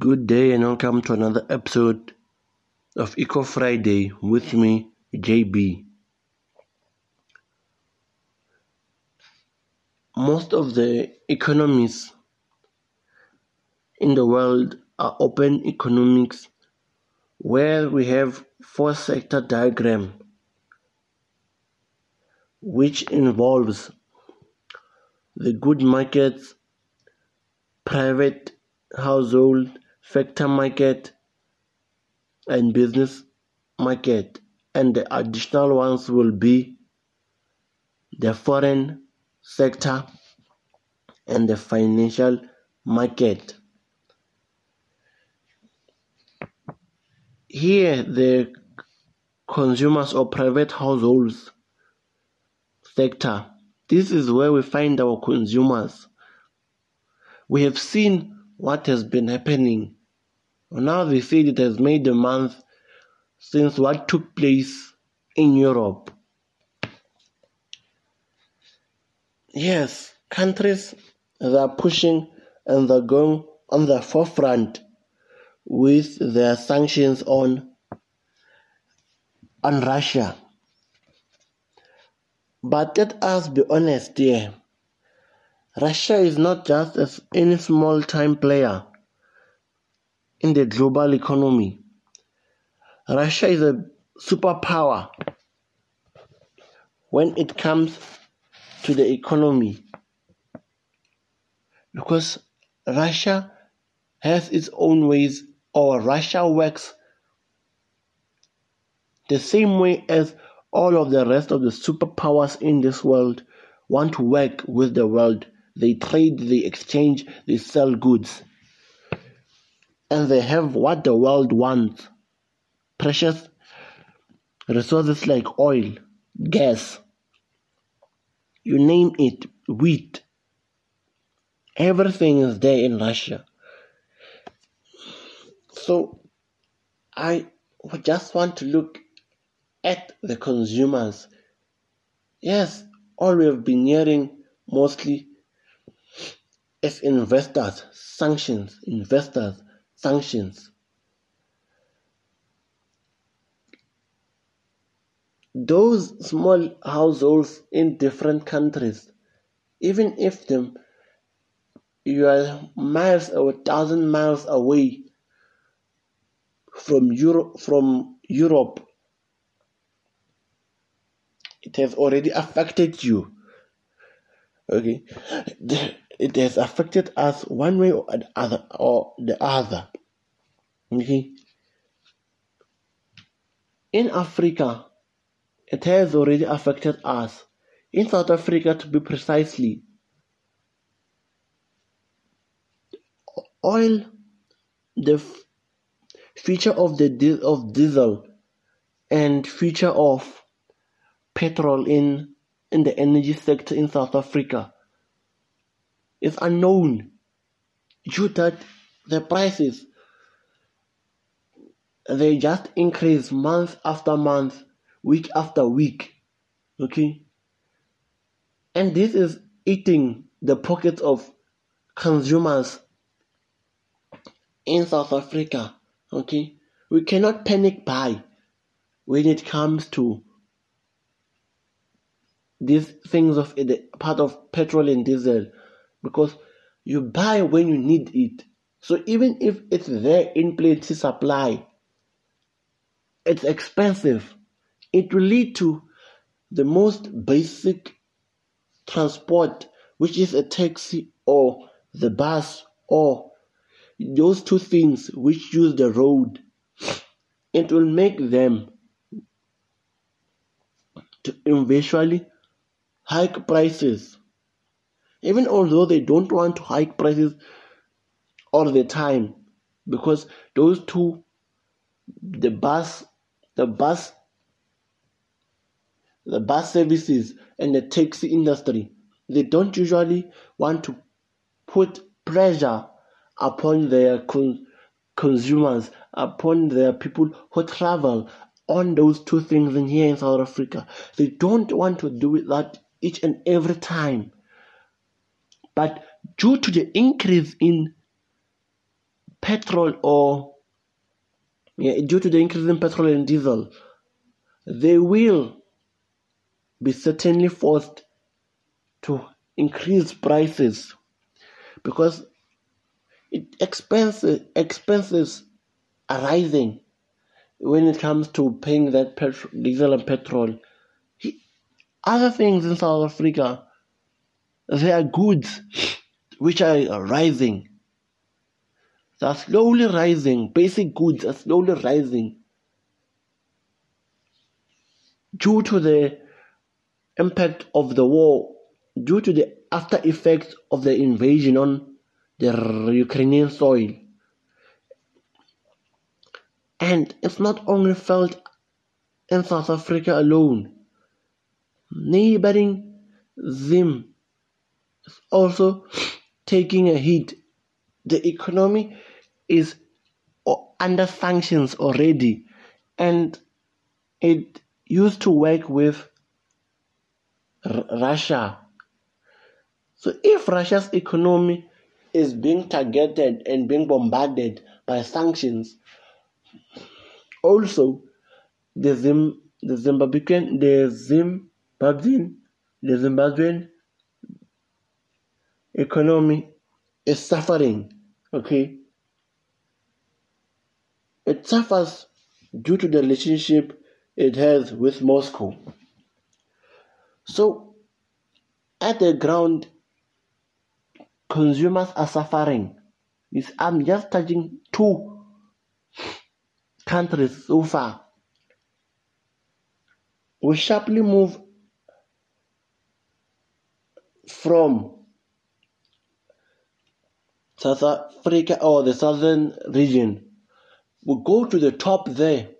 Good day and welcome to another episode of Eco Friday with me, JB. Most of the economies in the world are open economics where we have four sector diagram which involves the good markets, private household, factor market, and business market. And the additional ones will be the foreign sector and the financial market. Here, the consumers or private households sector. This is where we find our consumers. We have seen what has been happening. Now they say it has made a month since what took place in Europe. Yes, countries are pushing and they're going on the forefront with their sanctions on on Russia. But let us be honest here. Russia is not just any small time player in the global economy. Russia is a superpower when it comes to the economy because Russia has its own ways or Russia works the same way as all of the rest of the superpowers in this world want to work with the world. They trade, they exchange, they sell goods. And they have what the world wants precious resources like oil, gas, you name it, wheat. Everything is there in Russia. So I just want to look at the consumers. Yes, all we have been hearing mostly is investors, sanctions, investors, sanctions. Those small households in different countries, even if them you are miles or thousand miles away from Europe from Europe it has already affected you. Okay, it has affected us one way or the other, or the other. Okay, in Africa, it has already affected us. In South Africa, to be precisely, oil, the feature of the of diesel, and feature of petrol in, in the energy sector in South Africa is unknown due that the prices they just increase month after month, week after week. Okay? And this is eating the pockets of consumers in South Africa. Okay? We cannot panic buy when it comes to these things of the part of petrol and diesel because you buy when you need it. So even if it's there in plenty supply, it's expensive. It will lead to the most basic transport, which is a taxi or the bus or those two things which use the road. It will make them to eventually hike prices. Even although they don't want to hike prices all the time, because those two, the bus, the bus, the bus services and the taxi industry, they don't usually want to put pressure upon their con- consumers, upon their people who travel on those two things in here in South Africa. They don't want to do that each and every time. But due to the increase in petrol or yeah, due to the increase in petrol and diesel, they will be certainly forced to increase prices because it expenses expenses are rising when it comes to paying that petrol, diesel and petrol. Other things in South Africa, there are goods which are rising. Are slowly rising. Basic goods are slowly rising due to the impact of the war, due to the after effects of the invasion on the Ukrainian soil. And it's not only felt in South Africa alone. Neighboring Zim is also taking a hit. The economy is under sanctions already and it used to work with R- Russia. So if Russia's economy is being targeted and being bombarded by sanctions, also the Zim the Zimbabwean the Zimbabwean the Zimbabwean economy is suffering. Okay. It suffers due to the relationship it has with Moscow. So, at the ground, consumers are suffering. I'm just touching two countries so far. We sharply move from South Africa or the southern region. We go to the top there,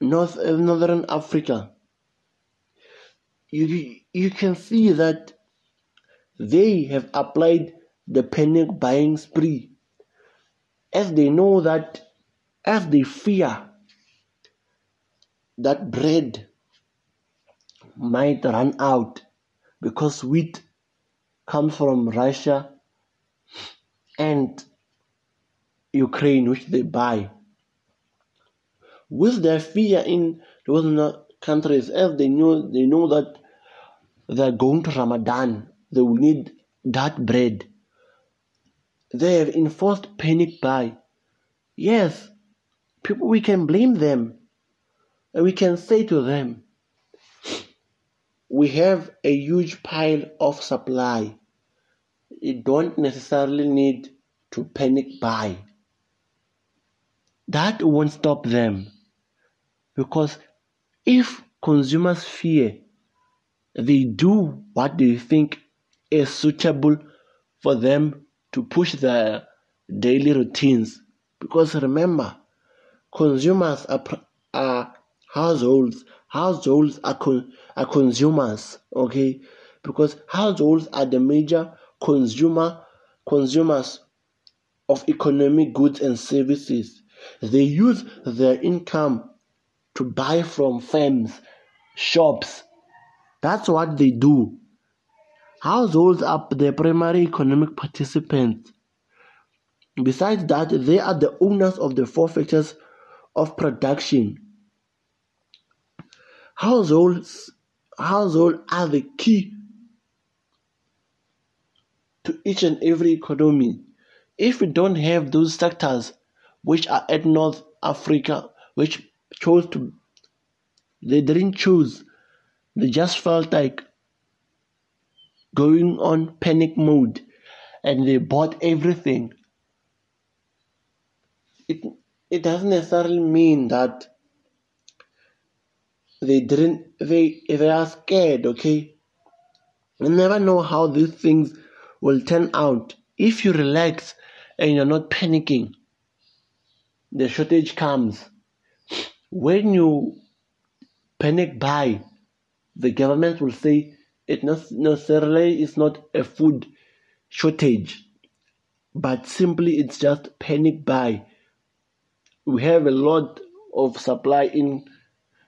North uh, Northern Africa. You, you can see that they have applied the panic buying spree. As they know that as they fear that bread might run out because wheat comes from Russia and Ukraine, which they buy. With their fear in those countries as they know they know that they're going to Ramadan, they will need that bread. They have enforced panic buy. Yes, people we can blame them. And we can say to them, we have a huge pile of supply. You don't necessarily need to panic buy. That won't stop them because if consumers fear, they do what they think is suitable for them to push their daily routines. Because remember, consumers are, are households. Households are, con, are consumers, okay? Because households are the major consumer consumers of economic goods and services. They use their income to buy from firms, shops. That's what they do. Households are the primary economic participants. Besides that, they are the owners of the four factors of production. Households, households are the key to each and every economy. If we don't have those sectors which are at North Africa, which chose to they didn't choose. They just felt like going on panic mode and they bought everything. It it doesn't necessarily mean that they didn't they they are scared okay? You never know how these things will turn out. If you relax and you're not panicking the shortage comes when you panic buy, the government will say it necessarily is not a food shortage, but simply it's just panic buy. We have a lot of supply in.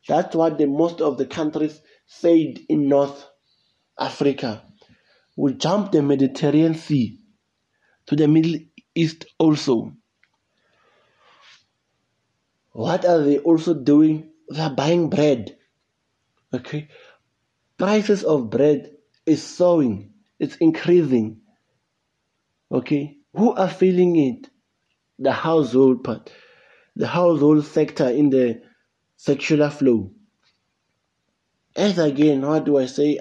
That's what the most of the countries said in North Africa. We jump the Mediterranean Sea. to the Middle East also. What are they also doing? They're buying bread. Okay. Prices of bread is soaring. It's increasing. Okay. Who are feeling it? The household part. The household sector in the sexual flow. As again, what do I say?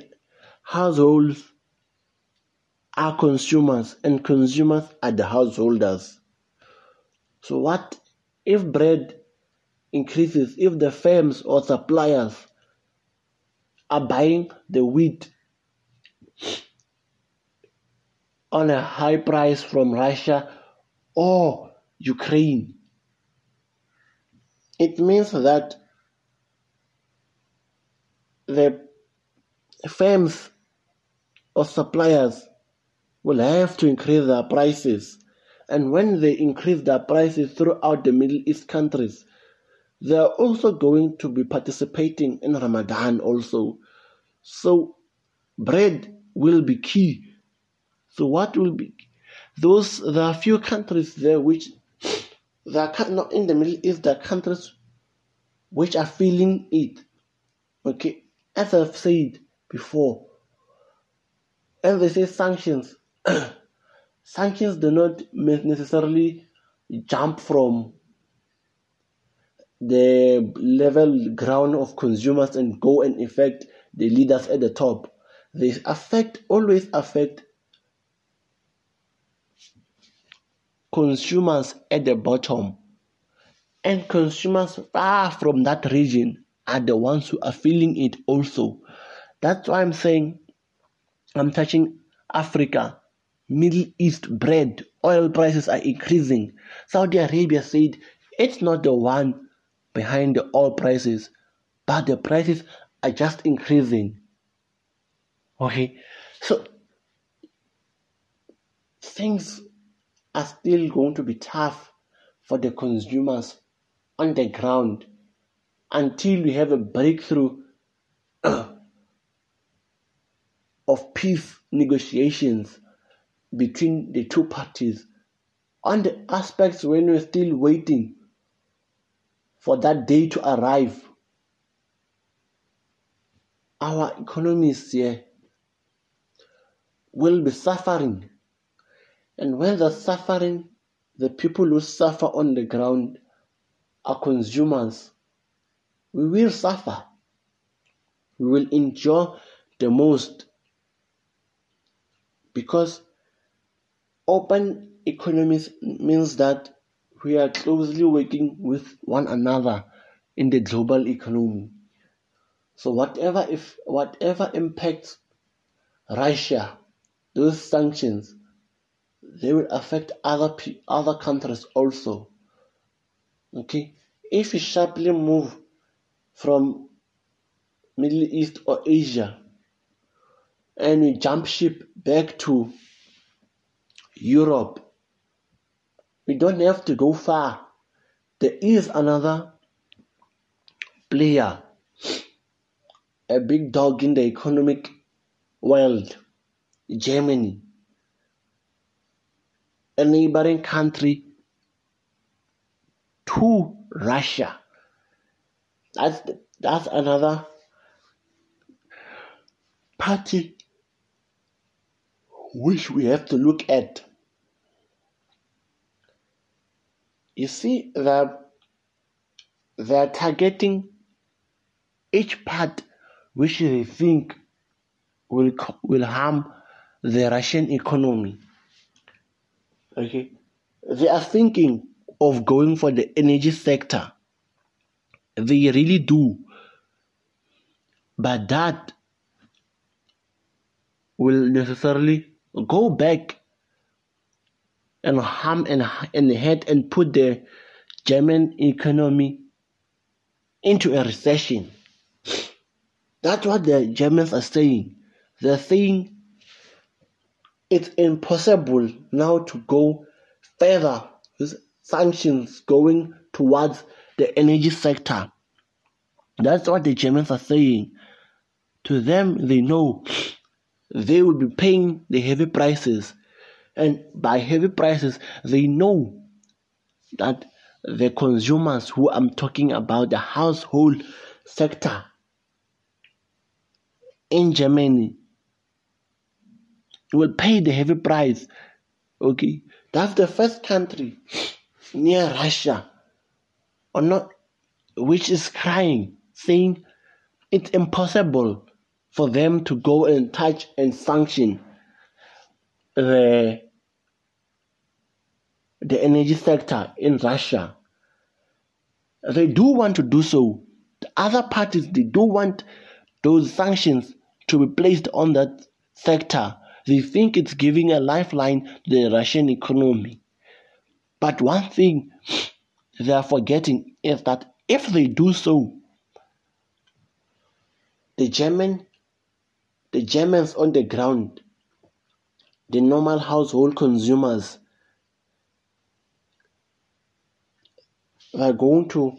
Households are consumers and consumers are the householders. So what if bread increases, if the firms or suppliers are buying the wheat on a high price from Russia or Ukraine, it means that the firms or suppliers will have to increase their prices. And when they increase their prices throughout the Middle East countries, they are also going to be participating in Ramadan also. So bread will be key. So what will be those there are few countries there which they are not in the Middle East, there are countries which are feeling it. Okay, as I've said before, and they say sanctions, sanctions do not necessarily jump from the level ground of consumers and go and affect the leaders at the top. They affect always affect consumers at the bottom. And consumers far from that region are the ones who are feeling it also. That's why I'm saying I'm touching Africa, Middle East bread, oil prices are increasing. Saudi Arabia said it's not the one behind the oil prices, but the prices are just increasing. Okay, so things are still going to be tough for the consumers on the ground until we have a breakthrough of peace negotiations between the two parties on the aspects when we're still waiting for that day to arrive. Our economies here will be suffering. And when they're suffering, the people who suffer on the ground are consumers. We will suffer. We will endure the most because open economies means that we are closely working with one another in the global economy. So whatever if whatever impacts Russia, those sanctions, they will affect other other countries also. Okay, if we sharply move from Middle East or Asia and we jump ship back to Europe we don't have to go far. There is another player, a big dog in the economic world, Germany, a neighboring country to Russia. That's that's another party which we have to look at. You see that they're targeting each part which they think will will harm the Russian economy. Okay, they are thinking of going for the energy sector. They really do, but that will necessarily go back and harm and, and hurt and put the German economy into a recession. That's what the Germans are saying. They're saying it's impossible now to go further with sanctions going towards the energy sector. That's what the Germans are saying. To them, they know they will be paying the heavy prices And by heavy prices, they know that the consumers who I'm talking about, the household sector in Germany, will pay the heavy price. Okay, that's the first country near Russia, or not, which is crying, saying it's impossible for them to go and touch and sanction the the energy sector in Russia. They do want to do so. The other parties they do want those sanctions to be placed on that sector. They think it's giving a lifeline to the Russian economy. But one thing they are forgetting is that if they do so, the German the Germans on the ground, the normal household consumers are going to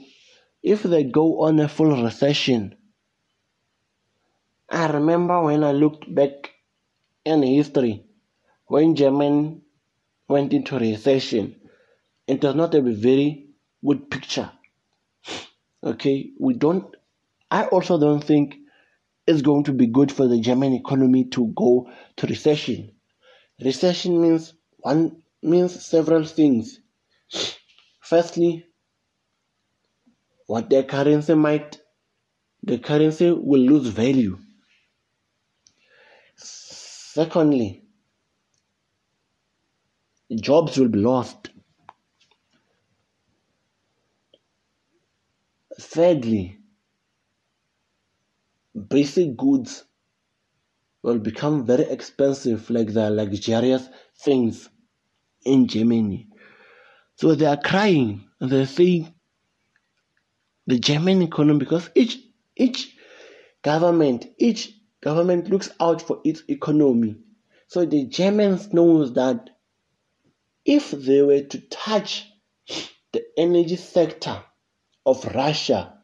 if they go on a full recession. I remember when I looked back in history when Germany went into recession. It was not a very good picture. Okay, we don't I also don't think it's going to be good for the German economy to go to recession. Recession means one means several things. Firstly, what their currency might the currency will lose value. Secondly, jobs will be lost. Thirdly, basic goods will become very expensive, like the luxurious things in Germany. So they are crying and they're saying the German economy because each each government each government looks out for its economy. So the Germans knows that if they were to touch the energy sector of Russia,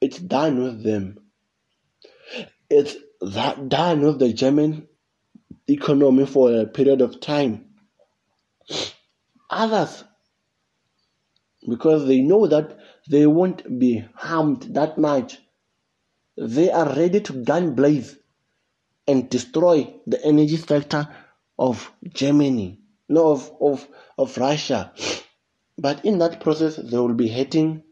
it's done with them. It's that done with the German economy for a period of time. Others, because they know that they won't be harmed that much, they are ready to gun blaze and destroy the energy sector of Germany, no, of, of, of Russia. But in that process, they will be hurting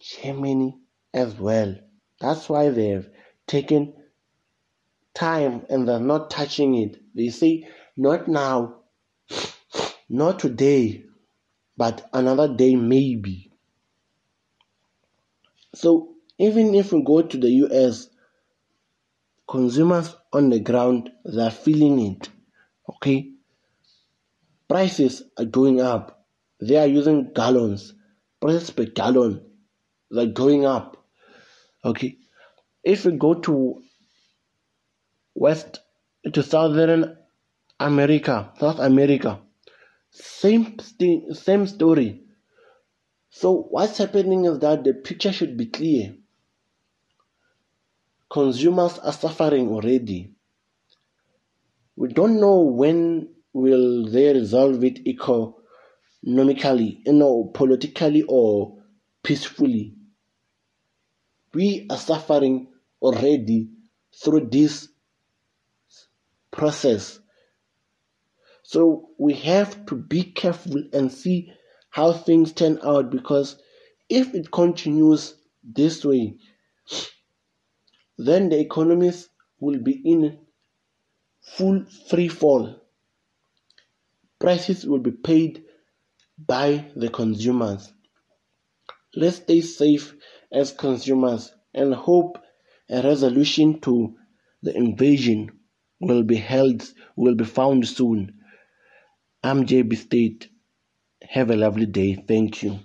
Germany as well. That's why they've taken time and they're not touching it. They say, not now, not today, but another day maybe. So even if we go to the US, consumers on the ground they're feeling it. Okay? Prices are going up. They are using gallons. Prices per gallon they're going up. Okay. If we go to West to Southern America, South America, same thing, same story. So what's happening is that the picture should be clear. Consumers are suffering already. We don't know when will they resolve it economically, you know, politically or peacefully. We are suffering already through this process. So we have to be careful and see how things turn out because if it continues this way, then the economies will be in full free fall. Prices will be paid by the consumers. Let's stay safe as consumers and hope a resolution to the invasion will be held will be found soon. I'm JB State. Have a lovely day. Thank you.